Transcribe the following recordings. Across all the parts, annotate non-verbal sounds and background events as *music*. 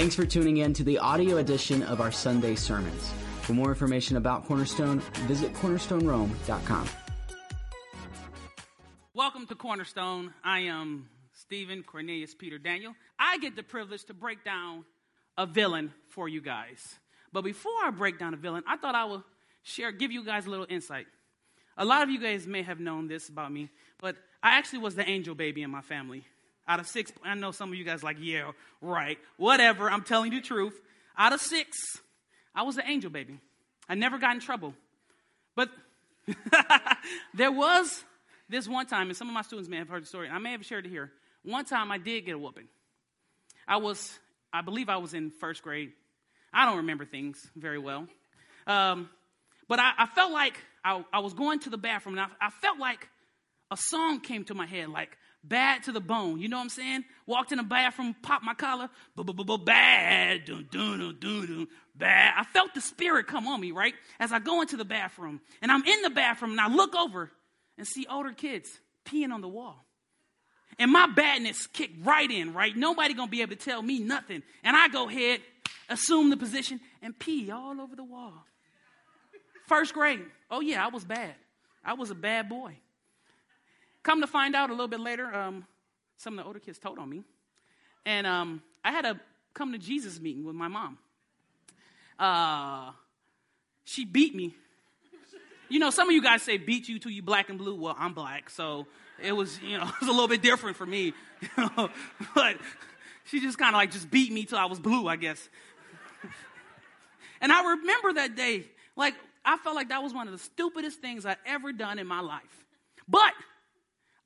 Thanks for tuning in to the audio edition of our Sunday sermons. For more information about Cornerstone, visit cornerstonerome.com. Welcome to Cornerstone. I am Stephen Cornelius Peter Daniel. I get the privilege to break down a villain for you guys. But before I break down a villain, I thought I would share, give you guys a little insight. A lot of you guys may have known this about me, but I actually was the angel baby in my family. Out of six, I know some of you guys like, yeah, right, whatever. I'm telling you the truth. Out of six, I was an angel baby. I never got in trouble. But *laughs* there was this one time, and some of my students may have heard the story, I may have shared it here. One time I did get a whooping. I was, I believe I was in first grade. I don't remember things very well. Um, but I, I, felt like I, I, was going to the bathroom, and I, I felt like a song came to my head, like bad to the bone. You know what I'm saying? Walked in the bathroom, popped my collar, bad, dun, dun, dun, dun, dun, bad. I felt the spirit come on me, right? As I go into the bathroom. And I'm in the bathroom, and I look over and see older kids peeing on the wall. And my badness kicked right in, right? Nobody gonna be able to tell me nothing. And I go ahead, assume the position, and pee all over the wall. First grade. Oh yeah, I was bad. I was a bad boy. Come to find out a little bit later, um, some of the older kids told on me. And um, I had a come to Jesus meeting with my mom. Uh, she beat me. You know, some of you guys say beat you till you black and blue. Well, I'm black, so it was, you know, *laughs* it was a little bit different for me. You *laughs* know? but she just kind of like just beat me till I was blue, I guess. and I remember that day, like I felt like that was one of the stupidest things I ever done in my life. But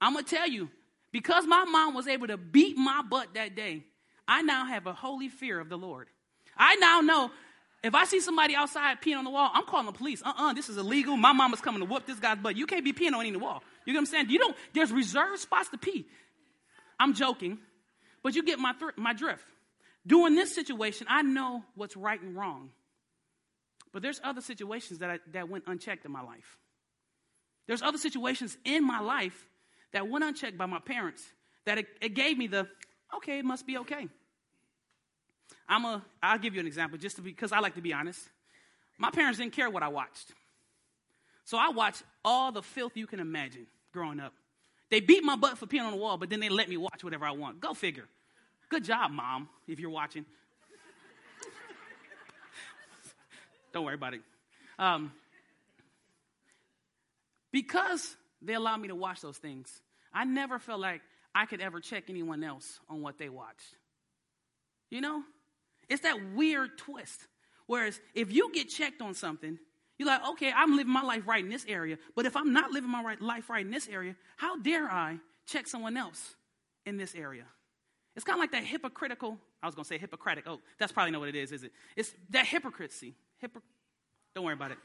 I'm gonna tell you, because my mom was able to beat my butt that day, I now have a holy fear of the Lord. I now know if I see somebody outside peeing on the wall, I'm calling the police. Uh-uh, this is illegal. My mama's coming to whoop this guy's butt. You can't be peeing on any wall. You know what I'm saying? You don't, there's reserved spots to pee. I'm joking, but you get my, th- my drift. During this situation, I know what's right and wrong. But there's other situations that, I, that went unchecked in my life. There's other situations in my life that went unchecked by my parents that it, it gave me the, okay, it must be okay. I'm a, I'll give you an example just to be, because I like to be honest. My parents didn't care what I watched. So I watched all the filth you can imagine growing up. They beat my butt for peeing on the wall, but then they let me watch whatever I want. Go figure. Good job, mom, if you're watching. *laughs* Don't worry about it. Um, because they allowed me to watch those things, I never felt like I could ever check anyone else on what they watched. You know? It's that weird twist. Whereas if you get checked on something, you're like, okay, I'm living my life right in this area, but if I'm not living my right, life right in this area, how dare I check someone else in this area? It's kind of like that hypocritical, I was going to say hypocritic. Oh, that's probably not what it is, is it? It's that hypocrisy. Hypocr- Don't worry about it.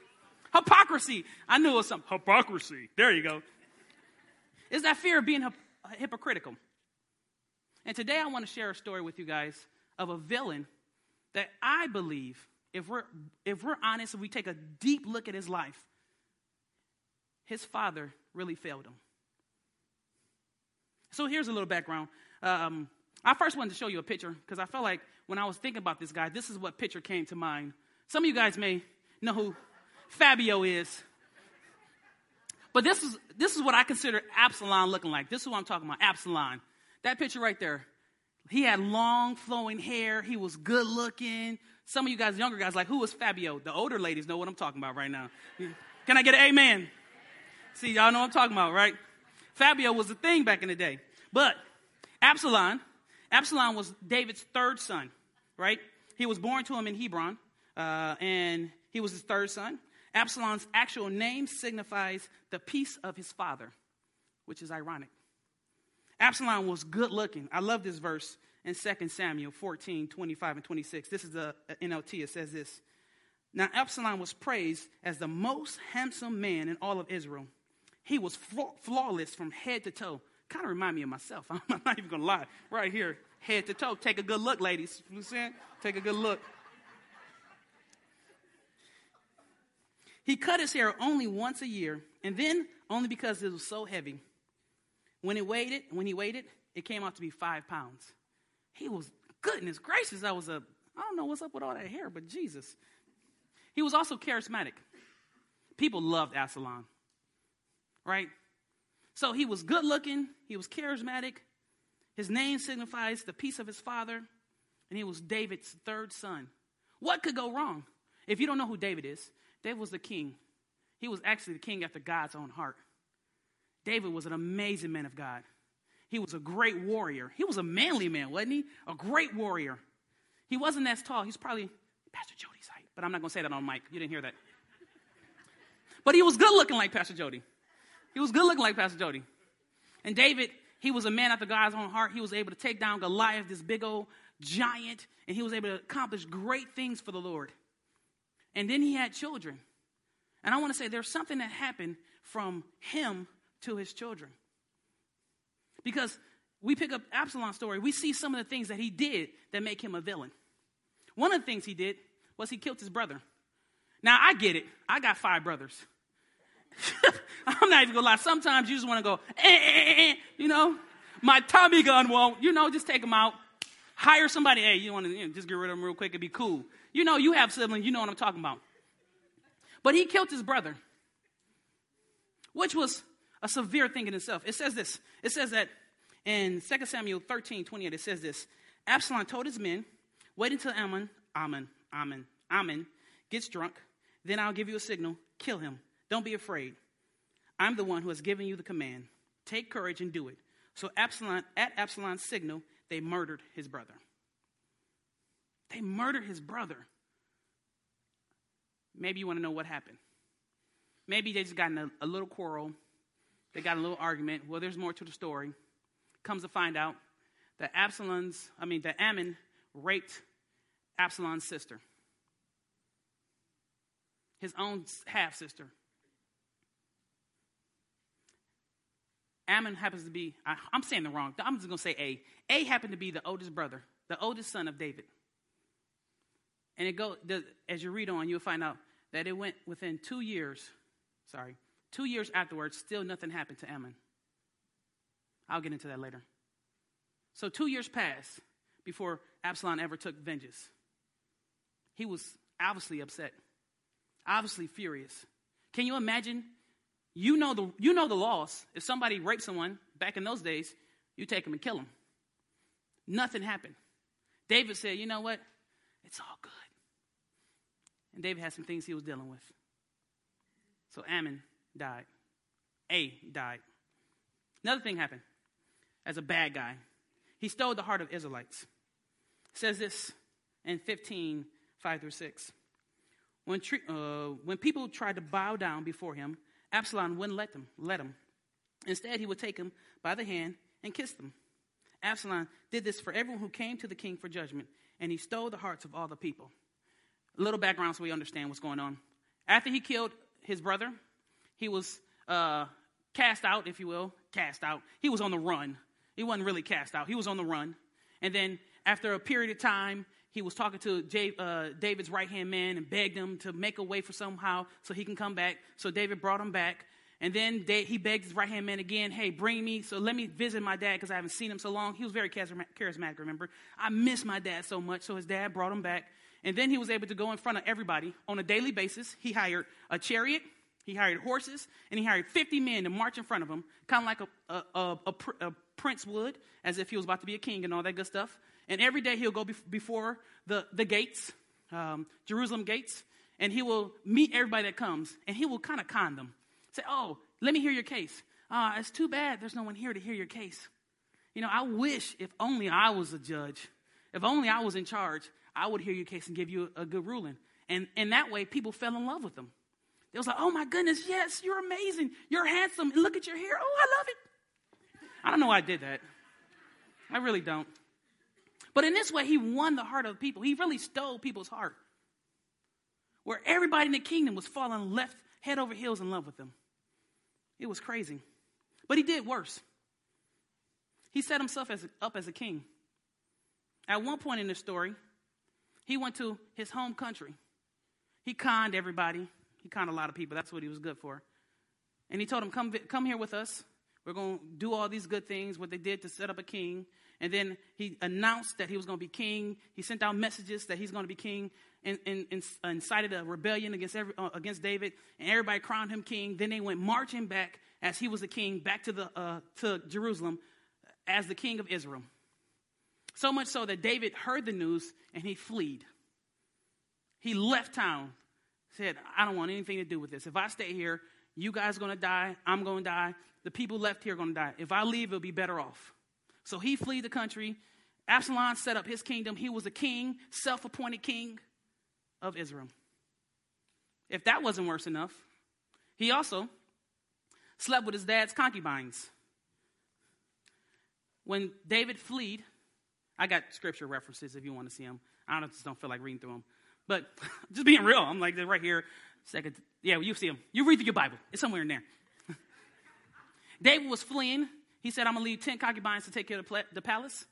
Hypocrisy. I knew it was some hypocrisy. There you go. Is that fear of being hip- hypocritical. And today I want to share a story with you guys of a villain that I believe, if we're, if we're honest, if we take a deep look at his life, his father really failed him. So here's a little background. Um, I first wanted to show you a picture because I felt like when I was thinking about this guy, this is what picture came to mind. Some of you guys may know who Fabio is. But this is, this is what I consider Absalom looking like. This is what I'm talking about, Absalom. That picture right there. He had long flowing hair. He was good looking. Some of you guys, younger guys, like, who was Fabio? The older ladies know what I'm talking about right now. Can I get an amen? See, y'all know what I'm talking about, right? Fabio was the thing back in the day. But Absalom, Absalom was David's third son, right? He was born to him in Hebron, uh, and he was his third son. Absalom's actual name signifies the peace of his father, which is ironic. Absalom was good looking. I love this verse in 2 Samuel 14, 25, and 26. This is the uh, NLT. It says this. Now, Absalom was praised as the most handsome man in all of Israel. He was flawless from head to toe. Kind of remind me of myself. *laughs* I'm not even going to lie. Right here, head to toe. Take a good look, ladies. You know what I'm saying? Take a good look. He cut his hair only once a year, and then only because it was so heavy. When he weighed it, when he weighed it, it came out to be five pounds. He was goodness gracious. That was a I don't know what's up with all that hair, but Jesus. He was also charismatic. People loved Absalom, right? So he was good looking, he was charismatic. His name signifies the peace of his father, and he was David's third son. What could go wrong? If you don't know who David is, David was the king. He was actually the king after God's own heart. David was an amazing man of God. He was a great warrior. He was a manly man, wasn't he? A great warrior. He wasn't as tall. He's probably Pastor Jody's height, but I'm not going to say that on mic. You didn't hear that. But he was good looking like Pastor Jody. He was good looking like Pastor Jody. And David, he was a man after God's own heart. He was able to take down Goliath, this big old giant, and he was able to accomplish great things for the Lord. And then he had children. And I want to say there's something that happened from him to his children. Because we pick up Absalom's story, we see some of the things that he did that make him a villain. One of the things he did was he killed his brother. Now, I get it. I got five brothers. *laughs* I'm not even gonna lie. Sometimes you just wanna go, eh, eh, eh, eh, you know, my Tommy gun won't, you know, just take them out. Hire somebody, hey, you wanna you know, just get rid of them real quick, it'd be cool. You know, you have siblings, you know what I'm talking about. But he killed his brother, which was a severe thing in itself. It says this. It says that in 2 Samuel 13, 28, it says this. Absalom told his men, wait until Ammon, Ammon, Ammon, Ammon gets drunk. Then I'll give you a signal. Kill him. Don't be afraid. I'm the one who has given you the command. Take courage and do it. So Absalom, at Absalom's signal, they murdered his brother. They murder his brother. Maybe you want to know what happened. Maybe they just got in a, a little quarrel. They got a little argument. Well, there's more to the story. Comes to find out that Absalom's, I mean, that Ammon raped Absalom's sister, his own half sister. Ammon happens to be, I, am saying the wrong, I'm just going to say A. A happened to be the oldest brother, the oldest son of David. And it go, as you read on, you'll find out that it went within two years, sorry, two years afterwards, still nothing happened to Ammon. I'll get into that later. So two years passed before Absalom ever took vengeance. He was obviously upset, obviously furious. Can you imagine you know the, you know the laws. If somebody raped someone back in those days, you take them and kill them. Nothing happened. David said, You know what? It's all good. And David had some things he was dealing with. So Ammon died. A died. Another thing happened as a bad guy. He stole the heart of Israelites. It says this in 15, 5 through 6. When, uh, when people tried to bow down before him, Absalom wouldn't let them, let him. Instead, he would take him by the hand and kiss them. Absalom did this for everyone who came to the king for judgment, and he stole the hearts of all the people. Little background so we understand what's going on. After he killed his brother, he was uh, cast out, if you will. Cast out. He was on the run. He wasn't really cast out, he was on the run. And then, after a period of time, he was talking to J, uh, David's right hand man and begged him to make a way for somehow so he can come back. So David brought him back. And then they, he begged his right hand man again, hey, bring me, so let me visit my dad because I haven't seen him so long. He was very charismatic, remember? I miss my dad so much. So his dad brought him back. And then he was able to go in front of everybody on a daily basis. He hired a chariot, he hired horses, and he hired 50 men to march in front of him, kind of like a, a, a, a, prince would, as if he was about to be a king and all that good stuff. And every day he'll go before the, the gates, um, Jerusalem gates, and he will meet everybody that comes, and he will kind of con them. Say, oh, let me hear your case. Uh, it's too bad there's no one here to hear your case. You know, I wish if only I was a judge, if only I was in charge, I would hear your case and give you a, good ruling. And, and that way, people fell in love with them. They was like, oh my goodness, yes, you're amazing. You're handsome. Look at your hair. Oh, I love it. I don't know why I did that. I really don't. But in this way, he won the heart of people. He really stole people's heart. Where everybody in the kingdom was falling left, head over heels in love with him. It was crazy. But he did worse. He set himself as, up as a king. At one point in the story, he went to his home country. He conned everybody. He conned a lot of people. That's what he was good for. And he told them, come, come here with us. We're going to do all these good things, what they did to set up a king. And then he announced that he was going to be king. He sent out messages that he's going to be king and, and, and incited a rebellion against, every, uh, against David. And everybody crowned him king. Then they went marching back as he was the king back to, the, uh, to Jerusalem as the king of Israel. So much so that David heard the news and he fled. He left town, said, I don't want anything to do with this. If I stay here, you guys are going to die. I'm going to die. The people left here are going to die. If I leave, it'll be better off. So he fled the country. Absalom set up his kingdom. He was a king, self appointed king of Israel. If that wasn't worse enough, he also slept with his dad's concubines. When David fled, I got scripture references if you want to see them. I don't, just don't feel like reading through them. But *laughs* just being real, I'm like, they're right here. Second, yeah, you see them. You read through your Bible. It's somewhere in there. *laughs* David was fleeing. He said, I'm going to leave 10 concubines to take care of the palace.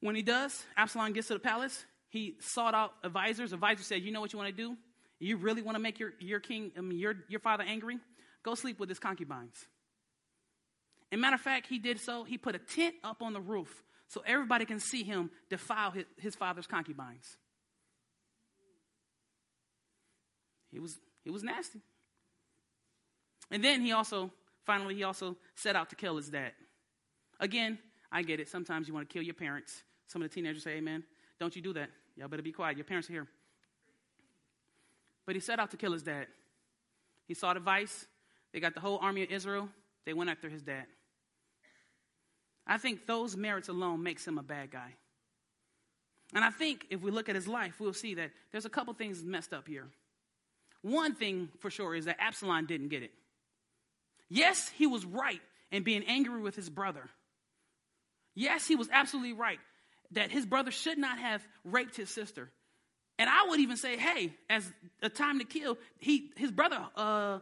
When he does, Absalom gets to the palace. He sought out advisors. Advisors said, You know what you want to do? You really want to make your, your king, I mean, your, your father angry? Go sleep with his concubines. And matter of fact, he did so. He put a tent up on the roof so everybody can see him defile his, his father's concubines. He was, he was nasty. And then he also Finally, he also set out to kill his dad. Again, I get it. Sometimes you want to kill your parents. Some of the teenagers say, Amen. Don't you do that. Y'all better be quiet. Your parents are here. But he set out to kill his dad. He sought advice. They got the whole army of Israel. They went after his dad. I think those merits alone makes him a bad guy. And I think if we look at his life, we'll see that there's a couple things messed up here. One thing for sure is that Absalom didn't get it. Yes, he was right in being angry with his brother. Yes, he was absolutely right that his brother should not have raped his sister. And I would even say, hey, as a time to kill, he his brother, uh,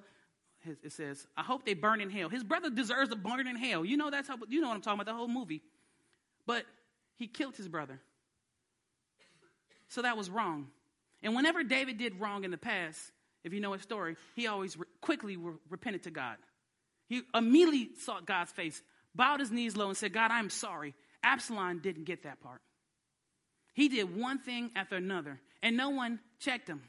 it says, I hope they burn in hell. His brother deserves to burn in hell. You know that's how you know what I'm talking about, the whole movie. But he killed his brother. So that was wrong. And whenever David did wrong in the past, if you know his story, he always re- quickly re- repented to God. He immediately sought God's face, bowed his knees low, and said, God, I'm sorry. Absalom didn't get that part. He did one thing after another, and no one checked him.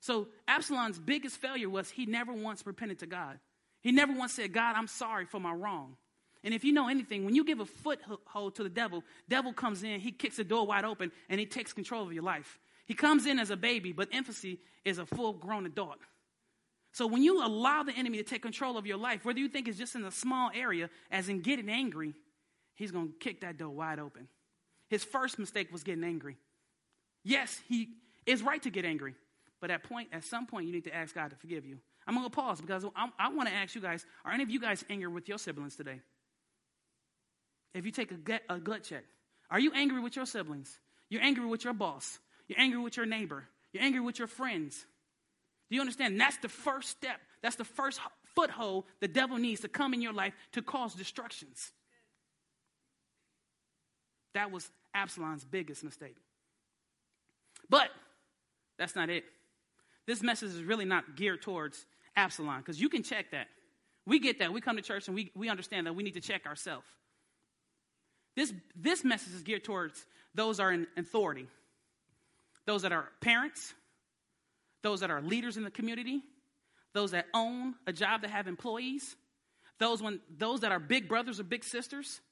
So Absalom's biggest failure was he never once repented to God. He never once said, God, I'm sorry for my wrong. And if you know anything, when you give a foothold to the devil, devil comes in, he kicks the door wide open, and he takes control of your life. He comes in as a baby, but infancy is a full grown adult. So when you allow the enemy to take control of your life, whether you think it's just in a small area, as in getting angry, he's going to kick that door wide open. His first mistake was getting angry. Yes, he is right to get angry, but at point, at some point, you need to ask God to forgive you. I'm going to pause because I, I want to ask you guys: Are any of you guys angry with your siblings today? If you take a a gut check, are you angry with your siblings? You're angry with your boss. You're angry with your neighbor. You're angry with your friends. Do you understand? That's the first step. That's the first foothold the devil needs to come in your life to cause destructions. That was Absalom's biggest mistake. But that's not it. This message is really not geared towards Absalom because you can check that. We get that. We come to church and we, we understand that we need to check ourselves. This, this message is geared towards those are in authority, those that are parents, those that are leaders in the community, those that own a job that have employees, those, when, those that are big brothers or big sisters,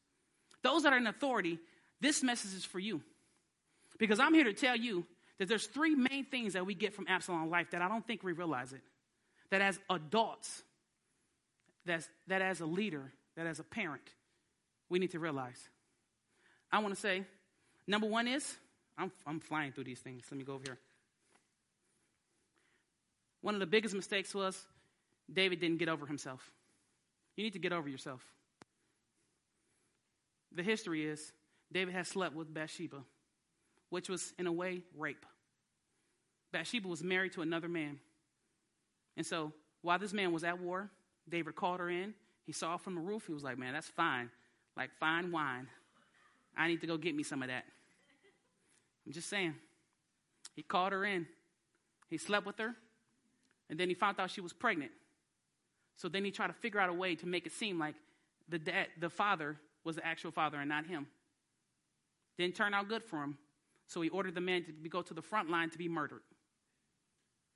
those that are in authority, this message is for you. Because I'm here to tell you that there's three main things that we get from Absalom life that I don't think we realize it. That as adults, that's, that as a leader, that as a parent, we need to realize. I want to say, number one is, I'm, I'm flying through these things. Let me go over here. One of the biggest mistakes was David didn't get over himself. You need to get over yourself. The history is David had slept with Bathsheba, which was, in a way, rape. Bathsheba was married to another man. And so, while this man was at war, David called her in. He saw from the roof. He was like, Man, that's fine. Like fine wine. I need to go get me some of that. I'm just saying. He called her in. He slept with her. And then he found out she was pregnant. So then he tried to figure out a way to make it seem like the dad, the father was the actual father and not him. Didn't turn out good for him. So he ordered the man to go to the front line to be murdered.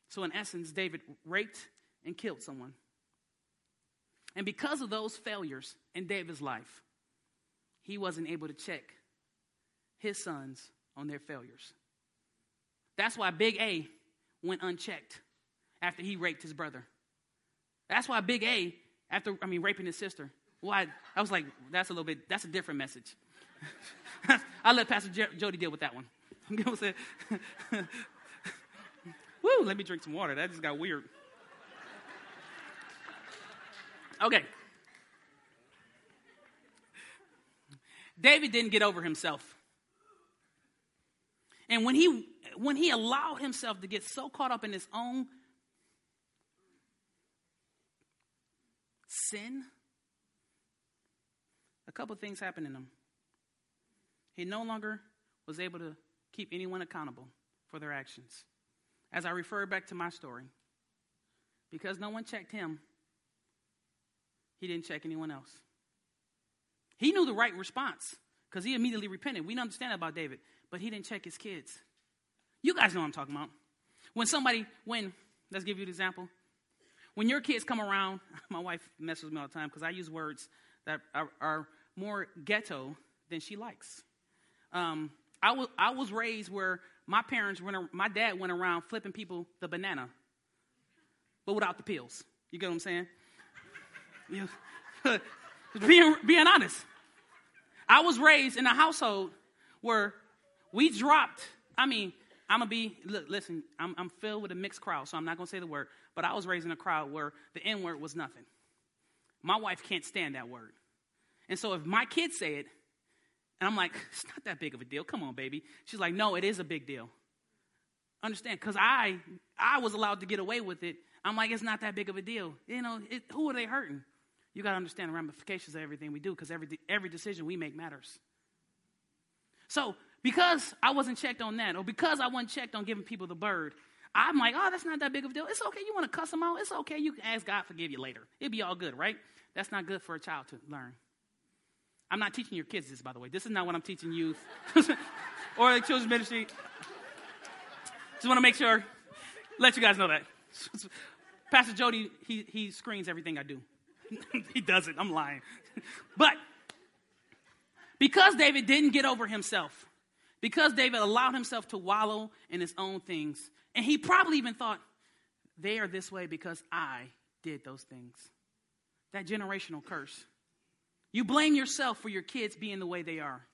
So, in essence, David raped and killed someone. And because of those failures in David's life, he wasn't able to check his sons on their failures. That's why Big A went unchecked after he raped his brother. That's why Big A, after, I mean, raping his sister, why? I was like, that's a little bit, that's a different message. *laughs* I'll let Pastor Jody deal with that one. *laughs* *laughs* Woo, let me drink some water. That just got weird. Okay. David didn't get over himself. And when he when he allowed himself to get so caught up in his own sin, a couple things happened in him. He no longer was able to keep anyone accountable for their actions. As I refer back to my story, because no one checked him, he didn't check anyone else. He knew the right response because he immediately repented. We don't understand about David, but he didn't check his kids. You guys know I'm talking about. When somebody, when, let's give you an example. When your kids come around, *laughs* my wife messes with me all the time because I use words that are, are, more ghetto than she likes. Um, I, was, I was raised where my parents went, my dad went around flipping people the banana, but without the pills. You get what I'm saying? *laughs* Being, being honest. I was raised in a household where we dropped, I mean, I'm gonna be, look, listen, I'm, I'm filled with a mixed crowd, so I'm not gonna say the word, but I was raised in a crowd where the N word was nothing. My wife can't stand that word. And so if my kids say it, and I'm like, it's not that big of a deal. Come on, baby. She's like, no, it is a big deal. Understand? Because I I was allowed to get away with it. I'm like, it's not that big of a deal. You know, it, who are they hurting? You got to understand the ramifications of everything we do because every, every decision we make matters. So, because I wasn't checked on that, or because I wasn't checked on giving people the bird, I'm like, oh, that's not that big of a deal. It's okay. You want to cuss them out? It's okay. You can ask God forgive you later. It'll be all good, right? That's not good for a child to learn. I'm not teaching your kids this, by the way. This is not what I'm teaching youth *laughs* or the children's ministry. Just want to make sure, let you guys know that. *laughs* Pastor Jody, he, he screens everything I do. *laughs* he doesn't. I'm lying. but because David didn't get over himself, because David allowed himself to wallow in his own things, and he probably even thought, they are this way because I did those things. That generational curse. You blame yourself for your kids being the way they are.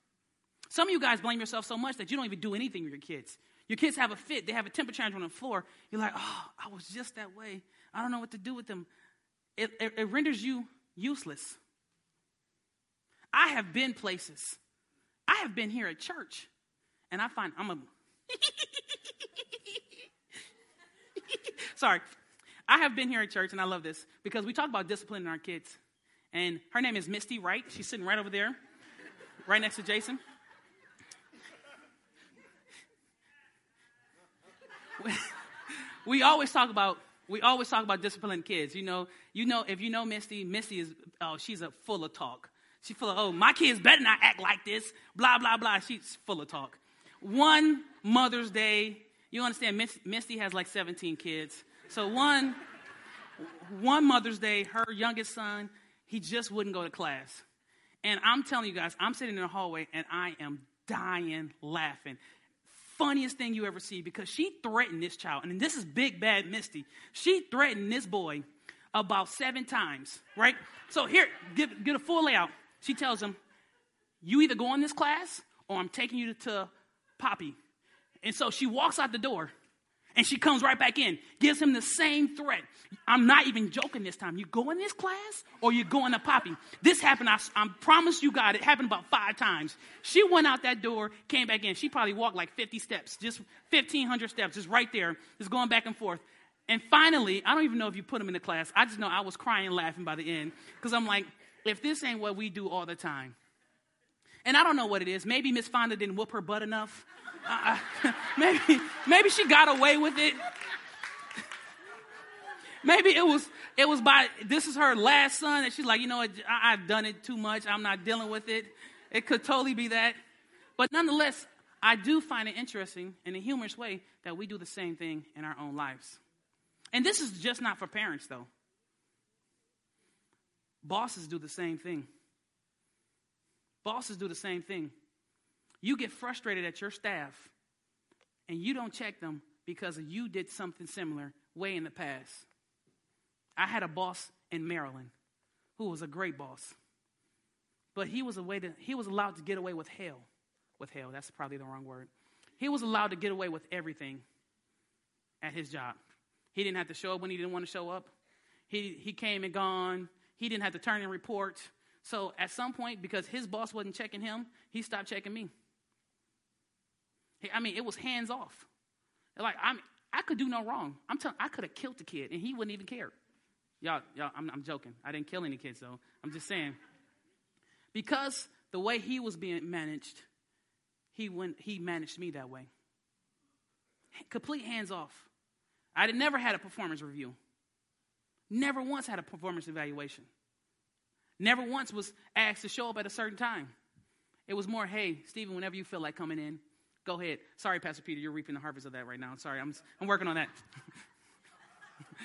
Some of you guys blame yourself so much that you don't even do anything with your kids. Your kids have a fit, they have a temper tantrum on the floor. You're like, oh, I was just that way. I don't know what to do with them. It, it, it renders you useless. I have been places. I have been here at church, and I find I'm a. *laughs* Sorry. I have been here at church, and I love this because we talk about disciplining our kids. And her name is Misty Wright. She's sitting right over there, right next to Jason. *laughs* we always talk about we always talk about disciplining kids. You know, you know if you know Misty, Misty is oh she's a full of talk. She's full of oh my kids better not act like this. Blah blah blah. She's full of talk. One Mother's Day, you understand? Misty has like 17 kids. So one one Mother's Day, her youngest son he just wouldn't go to class. And I'm telling you guys, I'm sitting in the hallway and I am dying laughing. Funniest thing you ever see because she threatened this child. And this is big bad Misty. She threatened this boy about seven times, right? So here, get, get a full layout. She tells him, You either go in this class or I'm taking you to, to Poppy. And so she walks out the door and she comes right back in, gives him the same threat. I'm not even joking this time. You go in this class or you go in the poppy. This happened, I, I promise you God, it happened about five times. She went out that door, came back in. She probably walked like 50 steps, just 1,500 steps, just right there, just going back and forth. And finally, I don't even know if you put him in the class. I just know I was crying laughing by the end because I'm like, if this ain't what we do all the time, and I don't know what it is. Maybe Miss Fonda didn't whoop her butt enough. Uh, *laughs* maybe, maybe she got away with it. maybe it was it was by this is her last son, and she's like, you know, I, I've done it too much. I'm not dealing with it. It could totally be that. But nonetheless, I do find it interesting in a humorous way that we do the same thing in our own lives. And this is just not for parents, though. Bosses do the same thing. Bosses do the same thing. You get frustrated at your staff and you don't check them because you did something similar way in the past. I had a boss in Maryland who was a great boss. But he was, a way to, he was allowed to get away with hell. With hell, that's probably the wrong word. He was allowed to get away with everything at his job. He didn't have to show up when he didn't want to show up. He, he came and gone. He didn't have to turn in reports. So at some point, because his boss wasn't checking him, he stopped checking me. I mean, it was hands off. Like I'm, I could do no wrong. I'm telling, I could have killed the kid, and he wouldn't even care. Y'all, y'all, I'm, I'm joking. I didn't kill any kids, though. I'm just saying. Because the way he was being managed, he went, he managed me that way. Complete hands off. I never had a performance review. Never once had a performance evaluation. Never once was asked to show up at a certain time. It was more, hey, Stephen, whenever you feel like coming in, go ahead. Sorry, Pastor Peter, you're reaping the harvest of that right now. Sorry, I'm, I'm working on that. *laughs*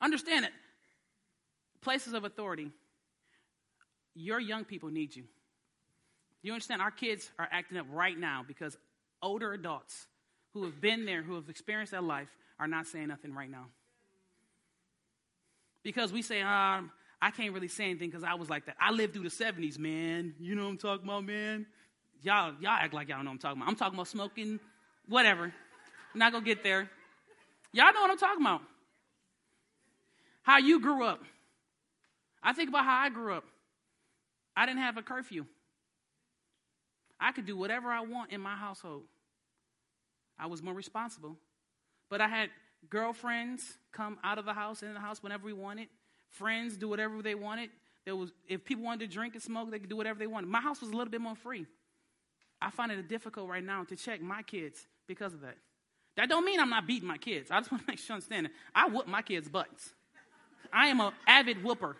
Understand it. Places of authority, your young people need you. You understand? Our kids are acting up right now because older adults who have been there, who have experienced that life, are not saying nothing right now. Because we say, um, I can't really say anything because I was like that. I lived through the 70s, man. You know what I'm talking about, man? Y'all, y'all act like y'all know what I'm talking about. I'm talking about smoking, whatever. I'm not to get there. Y'all know what I'm talking about. How you grew up. I think about how I grew up. I didn't have a curfew. I could do whatever I want in my household. I was more responsible. But I had girlfriends come out of the house, in the house whenever we wanted. Friends do whatever they wanted. There was, if people wanted to drink and smoke, they could do whatever they wanted. My house was a little bit more free. I find it difficult right now to check my kids because of that. That don't mean I'm not beating my kids. I just *laughs* want to make sure you understand it. I whoop my kids' butts. I am an avid whooper.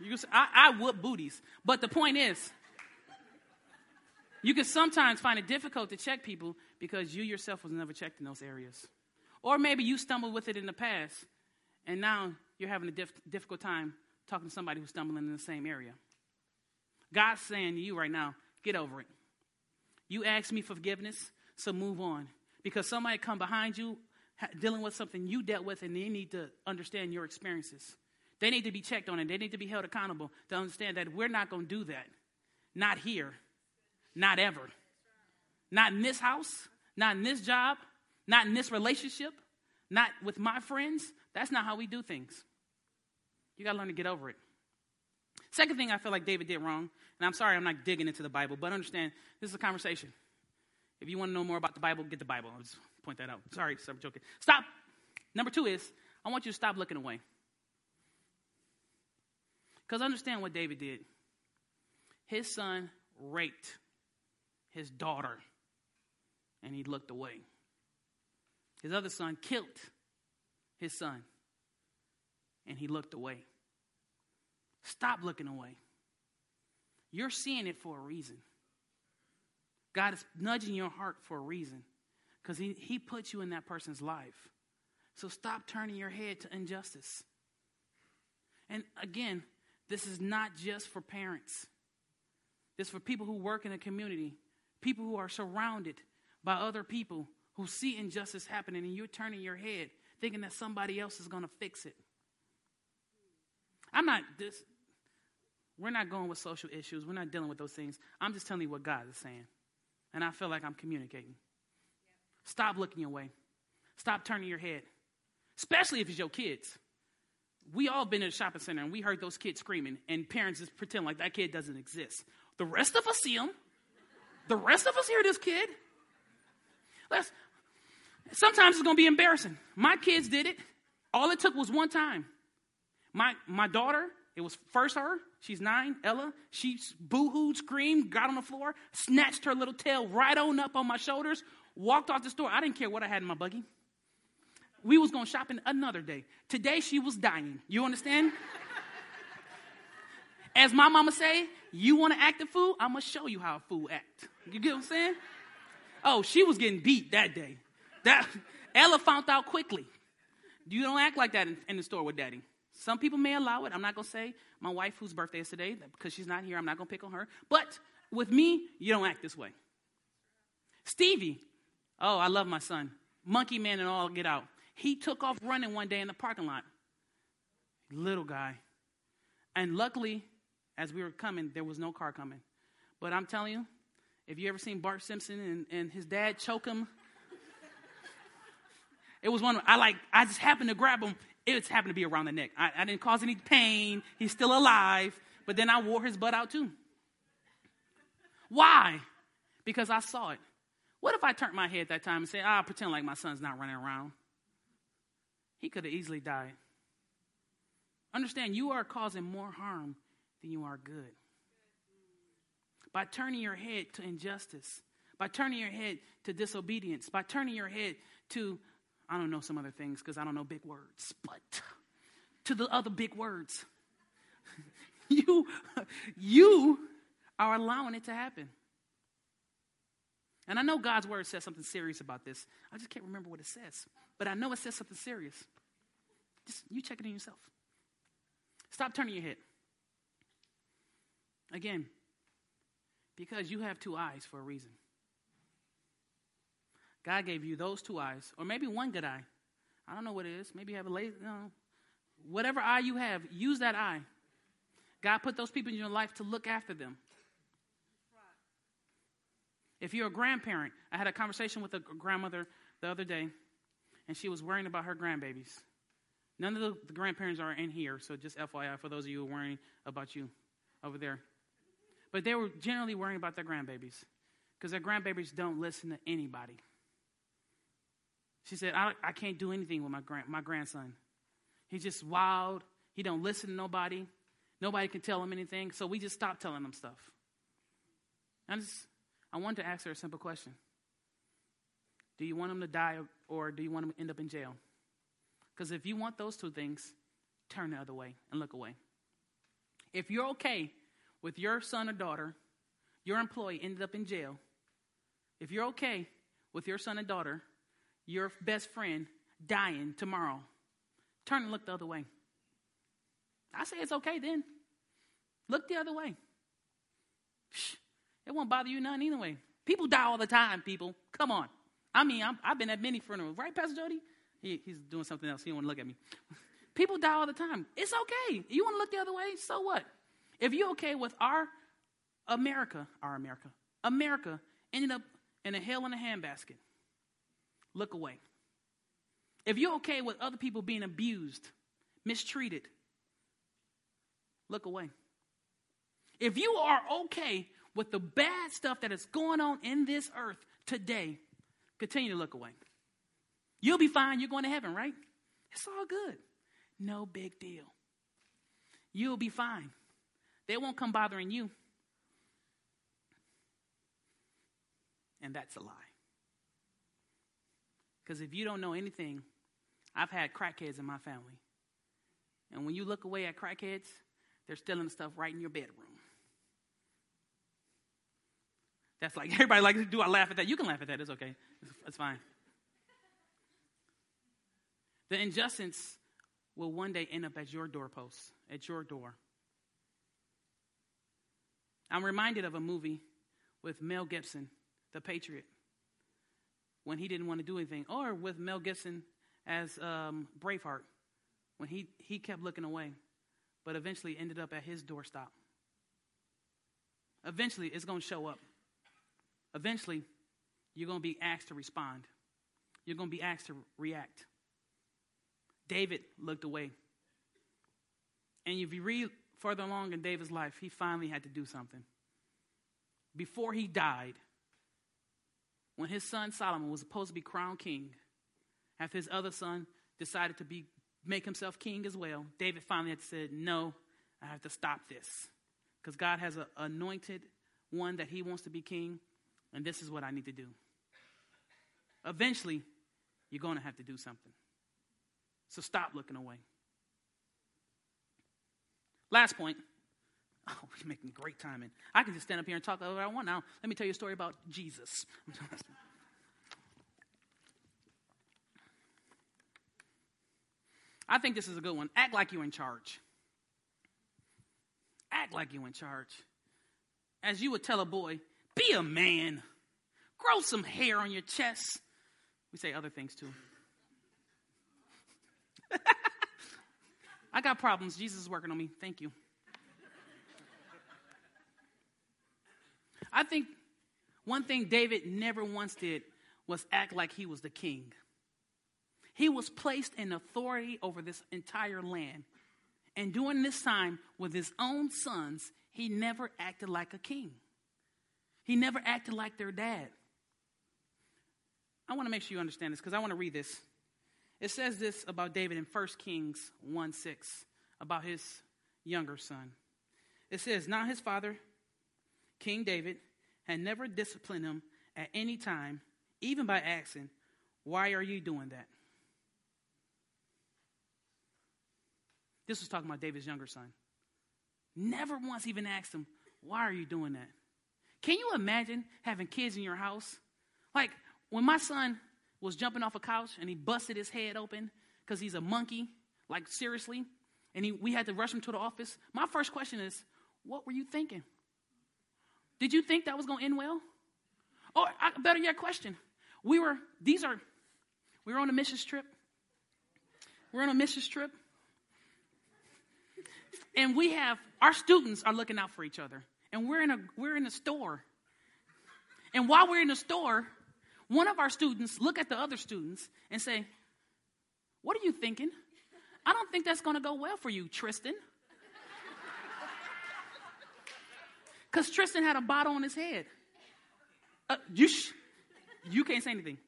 You can I, I whoop booties. But the point is, you can sometimes find it difficult to check people because you yourself was never checked in those areas. Or maybe you stumbled with it in the past, and now you're having a diff- difficult time talking to somebody who's stumbling in the same area. God's saying to you right now, get over it. You asked me forgiveness, so move on. Because somebody come behind you dealing with something you dealt with, and they need to understand your experiences. They need to be checked on, and they need to be held accountable to understand that we're not going to do that. Not here. Not ever. Not in this house, not in this job, not in this relationship, not with my friends. That's not how we do things. You got to learn to get over it. Second thing I feel like David did wrong, and I'm sorry I'm not digging into the Bible, but understand this is a conversation. If you want to know more about the Bible, get the Bible. I'll just point that out. Sorry, I'm joking. Stop. Number two is I want you to stop looking away. Because understand what David did. His son raped his daughter, and he looked away. His other son killed his son, and he looked away. Stop looking away. You're seeing it for a reason. God is nudging your heart for a reason because he, he put you in that person's life. So stop turning your head to injustice. And again, this is not just for parents, this is for people who work in a community people who are surrounded by other people who see injustice happening and you're turning your head thinking that somebody else is going to fix it. I'm not this we're not going with social issues. We're not dealing with those things. I'm just telling you what God is saying. And I feel like I'm communicating. Stop looking away. Stop turning your head. Especially if it's your kids. We all been in a shopping center and we heard those kids screaming, and parents just pretend like that kid doesn't exist. The rest of us see them. The rest of us hear this kid. Let's, sometimes it's going to be embarrassing. My kids did it. All it took was one time. My, my daughter, it was first her, she's nine, Ella. She boo-hooed, screamed, got on the floor, snatched her little tail right on up on my shoulders, walked off the store. I didn't care what I had in my buggy. we was going shopping another day. Today she was dying. You understand? *laughs* As my mama say, you want to act a fool? I'm going to show you how a fool act. You get what I'm saying? Oh, she was getting beat that day. That *laughs* Ella found out quickly. You don't act like that in, in the store with daddy. Some people may allow it. I'm not going to say my wife, whose birthday is today, because she's not here, I'm not going to pick on her. But with me, you don't act this way. Stevie, oh, I love my son. Monkey man and all get out. He took off running one day in the parking lot. Little guy. And luckily, as we were coming, there was no car coming. But I'm telling you, if you ever seen Bart Simpson and, and his dad choke him, *laughs* it was one. I like. I just happened to grab him. It happened to be around the neck. I, I didn't cause any pain. He's still alive. But then I wore his butt out too. Why? Because I saw it. What if I turned my head that time and said, "Ah, I'll pretend like my son's not running around"? He could have easily died. Understand, you are causing more harm than you are good. By turning your head to injustice, by turning your head to disobedience, by turning your head to, I don't know some other things because I don't know big words, but to the other big words. *laughs* you, you are allowing it to happen. And I know God's word says something serious about this. I just can't remember what it says. But I know it says something serious. Just you check it in yourself. Stop turning your head. Again, because you have two eyes for a reason. God gave you those two eyes, or maybe one good eye. I don't know what it is. Maybe you have a lazy, whatever eye you have, use that eye. God put those people in your life to look after them. If you're a grandparent, I had a conversation with a grandmother the other day, and she was worrying about her grandbabies. None of the, the grandparents are in here, so just FYI for those of you who are worrying about you over there. But they were generally worrying about their grandbabies because their grandbabies don't listen to anybody. She said, I, I can't do anything with my, grand, my grandson. He's just wild. He don't listen to nobody. Nobody can tell him anything. So we just stopped telling him stuff. I just, I wanted to ask her a simple question. Do you want him to die or do you want him to end up in jail? Because if you want those two things, turn the other way and look away. If you're okay with your son or daughter, your employee ended up in jail, if you're okay with your son and daughter, your best friend dying tomorrow, turn and look the other way. I say it's okay then. Look the other way. It won't bother you none anyway. People die all the time, people. Come on. I mean, i have been at many funerals, right, Pastor Jody? He, he's doing something else. He don't want to look at me. *laughs* People die all the time. It's okay. You want to look the other way? So what? If you're okay with our America, our America, America ended up in a hell in a handbasket, look away. If you're okay with other people being abused, mistreated, look away. If you are okay with the bad stuff that is going on in this earth today, continue to look away. You'll be fine. You're going to heaven, right? It's all good. No big deal. You'll be fine. They won't come bothering you. And that's a lie. Because if you don't know anything, I've had crackheads in my family. And when you look away at crackheads, they're stealing stuff right in your bedroom. That's like, *laughs* everybody likes to do, I laugh at that. You can laugh at that, it's okay. It's, it's fine. The injustice will one day end up at your doorpost, at your door. I'm reminded of a movie with Mel Gibson, The Patriot, when he didn't want to do anything, or with Mel Gibson as um, Braveheart, when he, he kept looking away, but eventually ended up at his doorstop. Eventually, it's going to show up. Eventually, you're going to be asked to respond. You're going to be asked to react. David looked away. And if you read further along in David's life, he finally had to do something. Before he died, when his son Solomon was supposed to be crowned king, after his other son decided to be, make himself king as well, David finally had said, No, I have to stop this. Because God has an anointed one that he wants to be king, and this is what I need to do. Eventually, you're going to have to do something. So stop looking away. Last point. *laughs* Oh, we're making great timing. I can just stand up here and talk whatever I want now. Let me tell you a story about Jesus. *laughs* I think this is a good one. Act like you're in charge. Act like you're in charge. As you would tell a boy, be a man. Grow some hair on your chest. We say other things too. *laughs* I got problems. Jesus is working on me. Thank you. I think one thing David never once did was act like he was the king. He was placed in authority over this entire land. And during this time with his own sons, he never acted like a king. He never acted like their dad. I want to make sure you understand this because I want to read this. It says this about David in 1 Kings 1 6 about his younger son. It says, Now his father, King David, had never disciplined him at any time, even by asking, Why are you doing that? This was talking about David's younger son. Never once even asked him, Why are you doing that? Can you imagine having kids in your house? Like when my son was jumping off a couch and he busted his head open because he's a monkey, like seriously, and he, we had to rush him to the office. My first question is, What were you thinking? Did you think that was going to end well? Or I, better yet, question. We were, these are, we were on a missions trip. We're on a missions trip and we have our students are looking out for each other and we're in a we're in a store and while we're in the store one of our students look at the other students and say what are you thinking i don't think that's going to go well for you tristan because tristan had a bottle on his head uh, you, sh- you can't say anything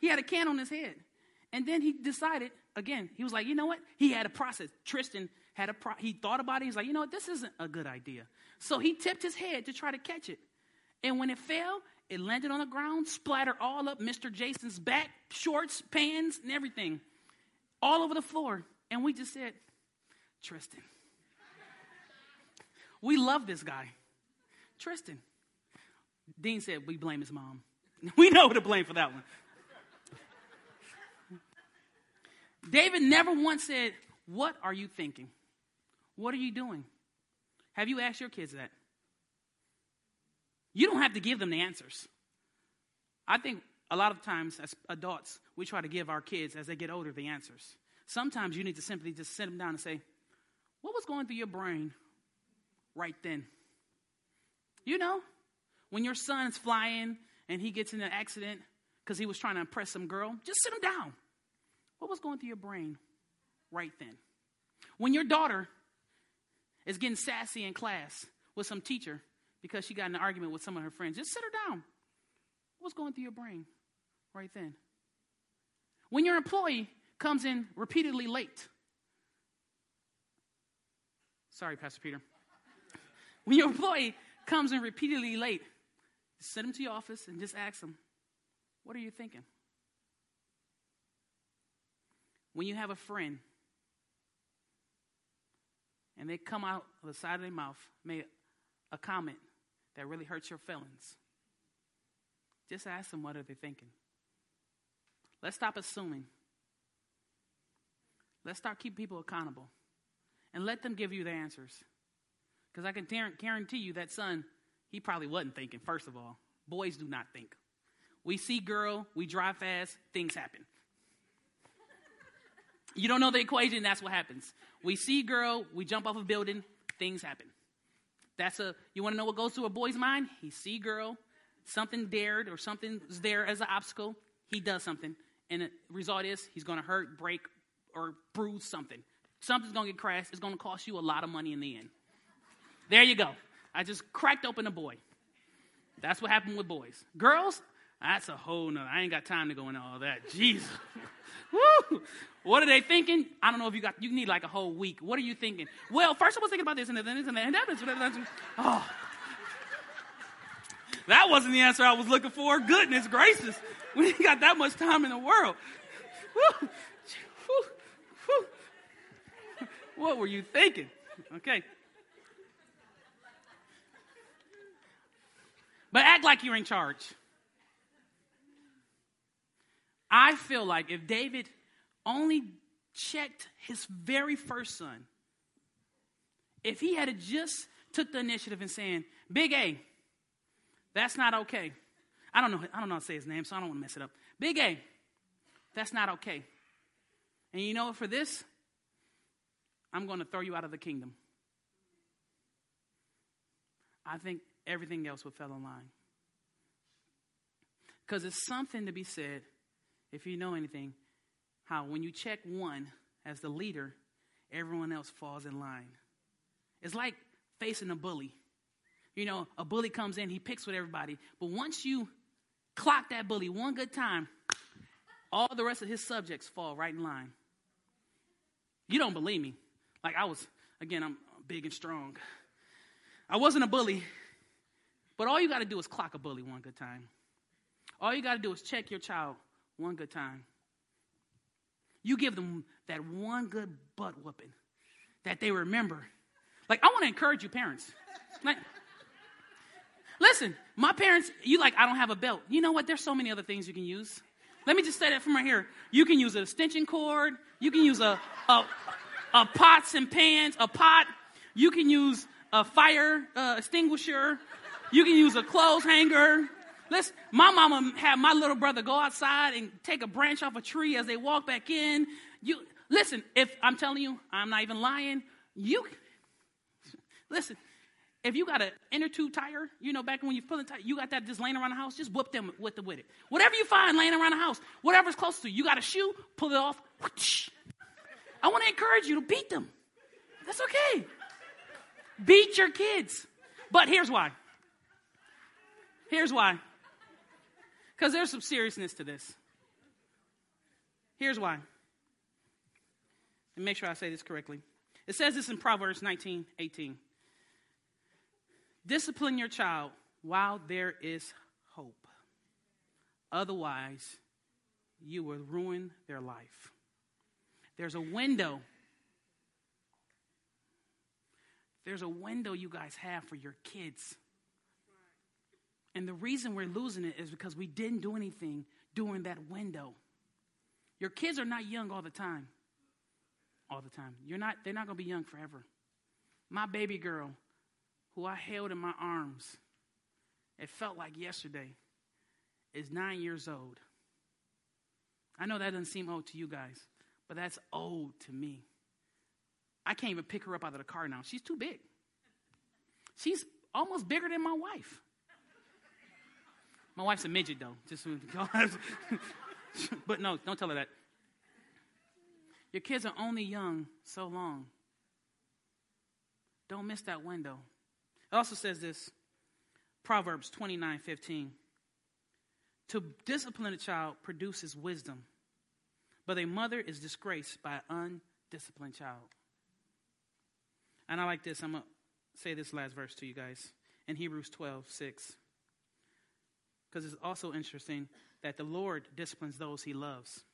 he had a can on his head and then he decided again he was like you know what he had a process tristan had a pro- he thought about it. He's like, you know what, this isn't a good idea. So he tipped his head to try to catch it. And when it fell, it landed on the ground, splattered all up Mr. Jason's back, shorts, pants, and everything, all over the floor. And we just said, Tristan. we love this guy. Tristan. Dean said, we blame his mom. *laughs* we know who to blame for that one. David never once said, What are you thinking? What are you doing? Have you asked your kids that? You don't have to give them the answers. I think a lot of times as adults, we try to give our kids as they get older the answers. Sometimes you need to simply just sit them down and say, What was going through your brain right then? You know, when your son's flying and he gets in an accident because he was trying to impress some girl, just sit him down. What was going through your brain right then? When your daughter is getting sassy in class with some teacher because she got in an argument with some of her friends. Just sit her down. What's going through your brain right then? When your employee comes in repeatedly late. Sorry, Pastor Peter. *laughs* When your employee comes in repeatedly late, send them to your office and just ask them, What are you thinking? When you have a friend and they come out of the side of their mouth, make a comment that really hurts your feelings, just ask them what are they thinking. Let's stop assuming. Let's start keeping people accountable. And let them give you the answers. Because I can guarantee you that son, he probably wasn't thinking, first of all. Boys do not think. We see girl, we drive fast, things happen. You don't know the equation, that's what happens. We see girl, we jump off a building, things happen. That's a you want to know what goes through a boy's mind? He see girl, something dared or something's there as an obstacle, he does something. And the result is he's gonna hurt, break, or bruise something. Something's gonna get crashed, it's gonna cost you a lot of money in the end. There you go. I just cracked open a boy. That's what happened with boys. Girls, that's a whole nother. I ain't got time to go into all that. Jesus. *laughs* Woo! What are they thinking? I don't know if you got, you need like a whole week. What are you thinking? Well, first I was thinking about this and then this and that. And. Oh. That wasn't the answer I was looking for. Goodness gracious. We ain't got that much time in the world. Woo! what were you thinking? Okay. But act like you're in charge. I feel like if David only checked his very first son, if he had just took the initiative and saying, Big A, that's not okay. I don't know, I don't know how to say his name, so I don't want to mess it up. Big A, that's not okay. And you know what, for this, I'm going to throw you out of the kingdom. I think everything else would fall in line. Because it's something to be said, if you know anything, how when you check one as the leader, everyone else falls in line. It's like facing a bully. You know, a bully comes in, he picks with everybody. But once you clock that bully one good time, all the rest of his subjects fall right in line. You don't believe me. Like I was, again, I'm big and strong. I wasn't a bully, but all you got to do is clock a bully one good time. All you got to do is check your child one good time. You give them that one good butt whooping that they remember. Like, I want to encourage you, parents. Like, listen, my parents, you like, I don't have a belt. You know what? There's so many other things you can use. Let me just say that from right here. You can use an extension cord. You can use a, a, a pots and pans, a pot. You can use a fire uh, extinguisher. You can use a clothes hanger. Let's, my mama had my little brother go outside and take a branch off a tree as they walk back in. You listen, if I'm telling you, I'm not even lying, you listen, if you got an inner tube tire, you know, back when you're pulling tire, you got that just laying around the house, just whoop them with the with it. Whatever you find laying around the house, whatever's close to you, you got a shoe, pull it off. Whoosh. I want to encourage you to beat them. That's okay. Beat your kids. But here's why. Here's why. Because there's some seriousness to this. Here's why. And make sure I say this correctly. It says this in Proverbs 19 18. Discipline your child while there is hope. Otherwise, you will ruin their life. There's a window. There's a window you guys have for your kids. And the reason we're losing it is because we didn't do anything during that window. Your kids are not young all the time. All the time. You're not, they're not going to be young forever. My baby girl, who I held in my arms, it felt like yesterday, is nine years old. I know that doesn't seem old to you guys, but that's old to me. I can't even pick her up out of the car now. She's too big. She's almost bigger than my wife. My wife's a midget, though. Just *laughs* but no, don't tell her that. Your kids are only young so long. Don't miss that window. It also says this Proverbs 29 15. To discipline a child produces wisdom, but a mother is disgraced by an undisciplined child. And I like this. I'm going to say this last verse to you guys in Hebrews 12 6. Because it's also interesting that the Lord disciplines those he loves.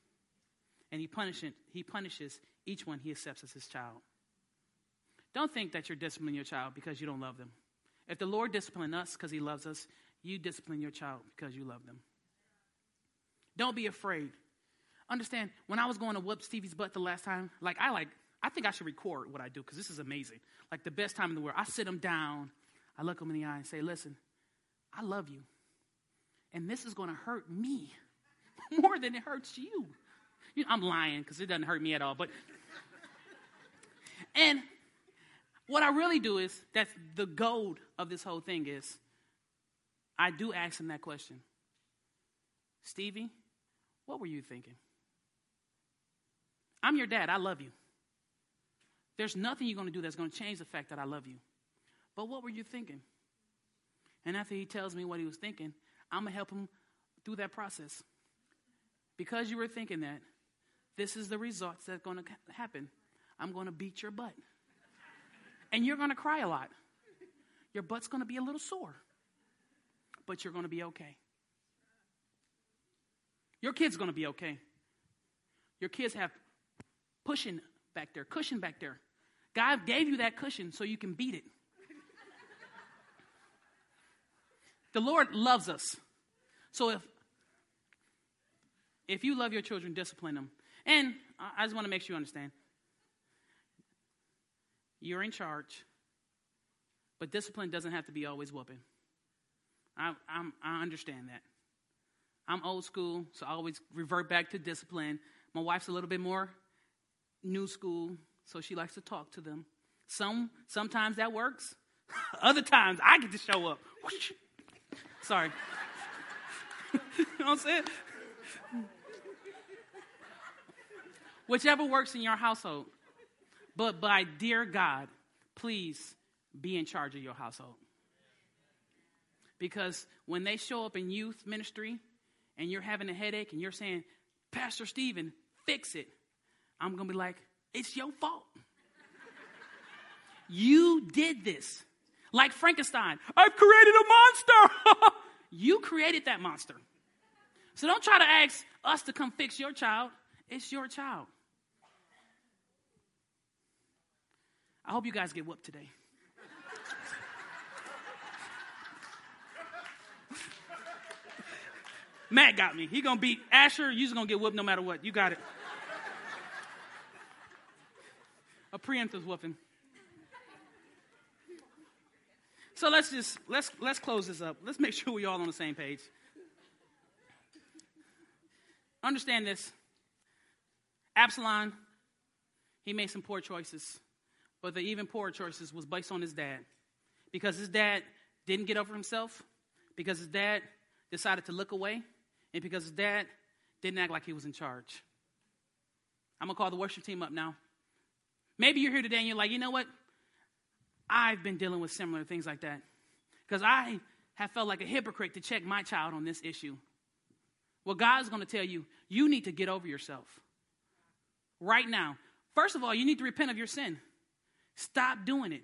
And he, punish, he punishes each one he accepts as his child. Don't think that you're disciplining your child because you don't love them. If the Lord disciplines us because he loves us, you discipline your child because you love them. Don't be afraid. Understand, when I was going to whoop Stevie's butt the last time, like I like, I think I should record what I do because this is amazing. Like the best time in the world. I sit him down, I look him in the eye and say, listen, I love you. And this is going to hurt me *laughs* more than it hurts you. you know, I'm lying because it doesn't hurt me at all. But and what I really do is that's the gold of this whole thing is I do ask him that question. Stevie, what were you thinking? I'm your dad. I love you. There's nothing you're going to do that's going to change the fact that I love you. But what were you thinking? And after he tells me what he was thinking, I'm going to help him through that process. Because you were thinking that, this is the results that's going to happen. I'm going to beat your butt. And you're going to cry a lot. Your butt's going to be a little sore. But you're going to be okay. Your kid's going to be okay. Your kids have pushing back there, cushion back there. God gave you that cushion so you can beat it. The Lord loves us. So if if you love your children, discipline them. And I just want to make sure you understand. You're in charge, but discipline doesn't have to be always whooping. I, I'm, I understand that. I'm old school, so I always revert back to discipline. My wife's a little bit more new school, so she likes to talk to them. Some sometimes that works. *laughs* Other times I get to show up. Sorry. you know what I'm saying? Whichever works in your household. But by dear God, please be in charge of your household. Because when they show up in youth ministry and you're having a headache and you're saying, Pastor Stephen, fix it, I'm going to be like, it's your fault. you did this. Like Frankenstein, I've created a monster. *laughs* you created that monster. So don't try to ask us to come fix your child. It's your child. I hope you guys get whooped today. *laughs* Matt got me. He gonna beat Asher. You're gonna get whooped no matter what. You got it. A preemptive whooping. So let's just let's let's close this up. Let's make sure we all on the same page. Understand this. Absalom, he made some poor choices but the even poorer choices was based on his dad. Because his dad didn't get over himself, because his dad decided to look away, and because his dad didn't act like he was in charge. I'm to call the worship team up now. Maybe you're here today and you're like, you know what? I've been dealing with similar things like that. Because I have felt like a hypocrite to check my child on this issue. Well, God's going to tell you, you need to get over yourself. Right now. First of all, you need to repent of your sin. Stop doing it.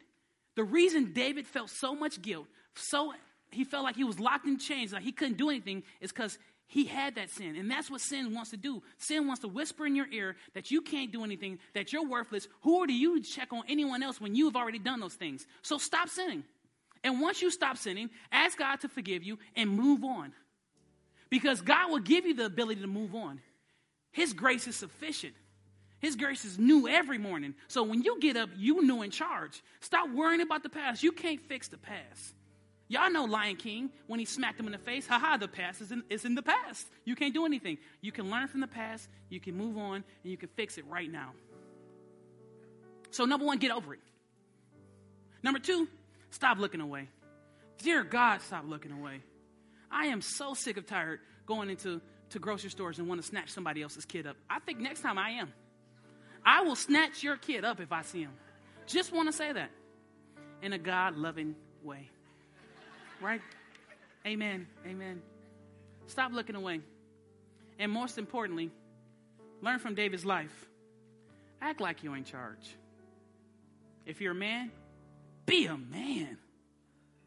The reason David felt so much guilt, so he felt like he was locked in chains, like he couldn't do anything, is because he had that sin. And that's what sin wants to do. Sin wants to whisper in your ear that you can't do anything, that you're worthless. Who are you check on anyone else when you've already done those things? So stop sinning. And once you stop sinning, ask God to forgive you and move on. Because God will give you the ability to move on. His grace is sufficient. His grace is new every morning. So when you get up, you new in charge. Stop worrying about the past. You can't fix the past. Y'all know Lion King when he smacked him in the face. Haha, the past is in, in the past. You can't do anything. You can learn from the past, you can move on, and you can fix it right now. So, number one, get over it. Number two, stop looking away. Dear God, stop looking away. I am so sick of tired going into to grocery stores and want to snatch somebody else's kid up. I think next time I am. I will snatch your kid up if I see him. Just want to say that in a God loving way. Right? Amen. Amen. Stop looking away. And most importantly, learn from David's life. Act like you're in charge. If you're a man, be a man.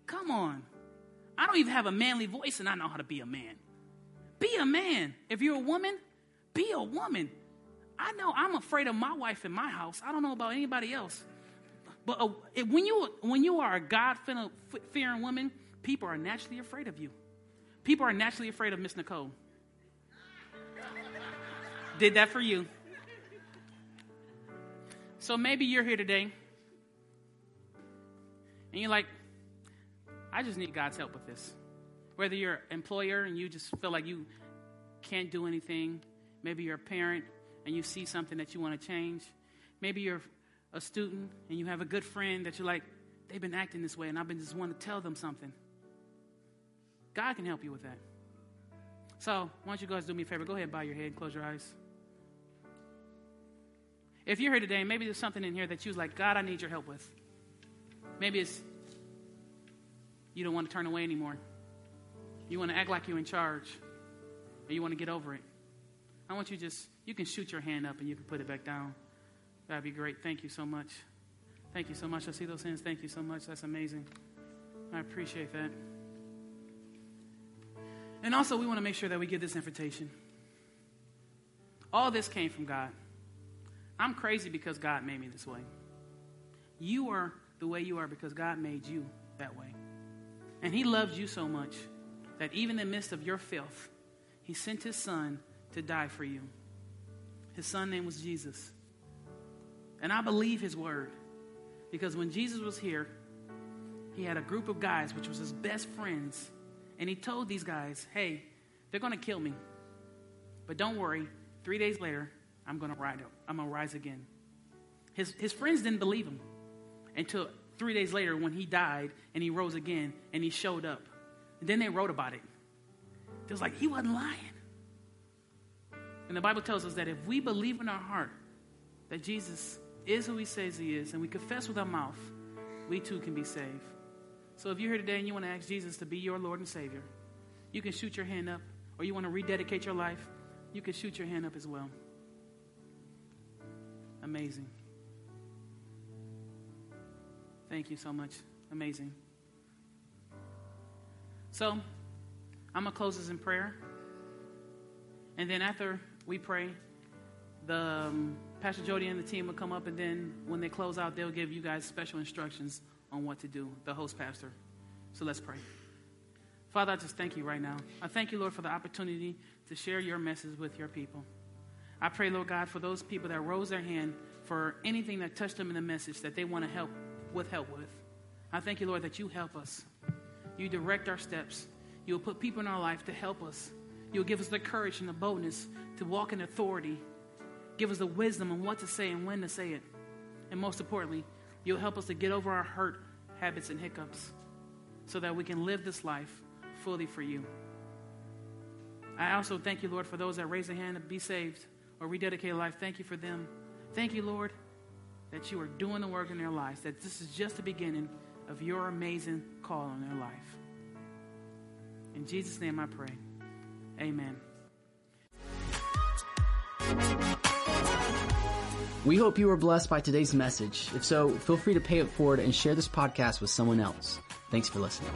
Come on. I don't even have a manly voice and I know how to be a man. Be a man. If you're a woman, be a woman. I know I'm afraid of my wife in my house. I don't know about anybody else. But uh, when, you, when you are a God fearing woman, people are naturally afraid of you. People are naturally afraid of Miss Nicole. Did that for you. So maybe you're here today and you're like, I just need God's help with this. Whether you're an employer and you just feel like you can't do anything, maybe you're a parent and you see something that you want to change. Maybe you're a student and you have a good friend that you're like, they've been acting this way and I've been just wanting to tell them something. God can help you with that. So, why don't you guys do me a favor? Go ahead and bow your head and close your eyes. If you're here today, maybe there's something in here that you're like, God, I need your help with. Maybe it's you don't want to turn away anymore. You want to act like you're in charge, or you want to get over it. I want you just, you can shoot your hand up and you can put it back down. That'd be great. Thank you so much. Thank you so much. I see those hands. Thank you so much. That's amazing. I appreciate that. And also, we want to make sure that we get this invitation. All this came from God. I'm crazy because God made me this way. You are the way you are because God made you that way. And He loves you so much that even in the midst of your filth, He sent His Son to die for you. His Son name was Jesus. And I believe His word because when Jesus was here, He had a group of guys, which was His best friends, and He told these guys, hey, they're going to kill me. But don't worry, three days later, I'm going to rise again. His, his friends didn't believe him until three days later when he died and he rose again and he showed up. And then they wrote about it. It was like, he wasn't lying. And the Bible tells us that if we believe in our heart that Jesus is who he says he is and we confess with our mouth, we too can be saved. So if you're here today and you want to ask Jesus to be your Lord and Savior, you can shoot your hand up. Or you want to rededicate your life, you can shoot your hand up as well. Amazing. Thank you so much. Amazing. So, I'm going to close this in prayer. And then after we pray, the um, Pastor Jody and the team will come up, and then when they close out, they'll give you guys special instructions on what to do, the host pastor. So let's pray. Father, I just thank you right now. I thank you, Lord, for the opportunity to share your message with your people. I pray, Lord God, for those people that rose their hand for anything that touched them in the message that they want to help with help with. I thank you, Lord, that you help us. You direct our steps. You'll put people in our life to help us. You'll give us the courage and the boldness to walk in authority. Give us the wisdom on what to say and when to say it. And most importantly, you'll help us to get over our hurt, habits, and hiccups so that we can live this life fully for you. I also thank you, Lord, for those that raise a hand to be saved or rededicate a life. Thank you for them. Thank you, Lord, that you are doing the work in their lives, that this is just the beginning of your amazing call on their life. In Jesus' name I pray. Amen. We hope you were blessed by today's message. If so, feel free to pay it forward and share this podcast with someone else. Thanks for listening.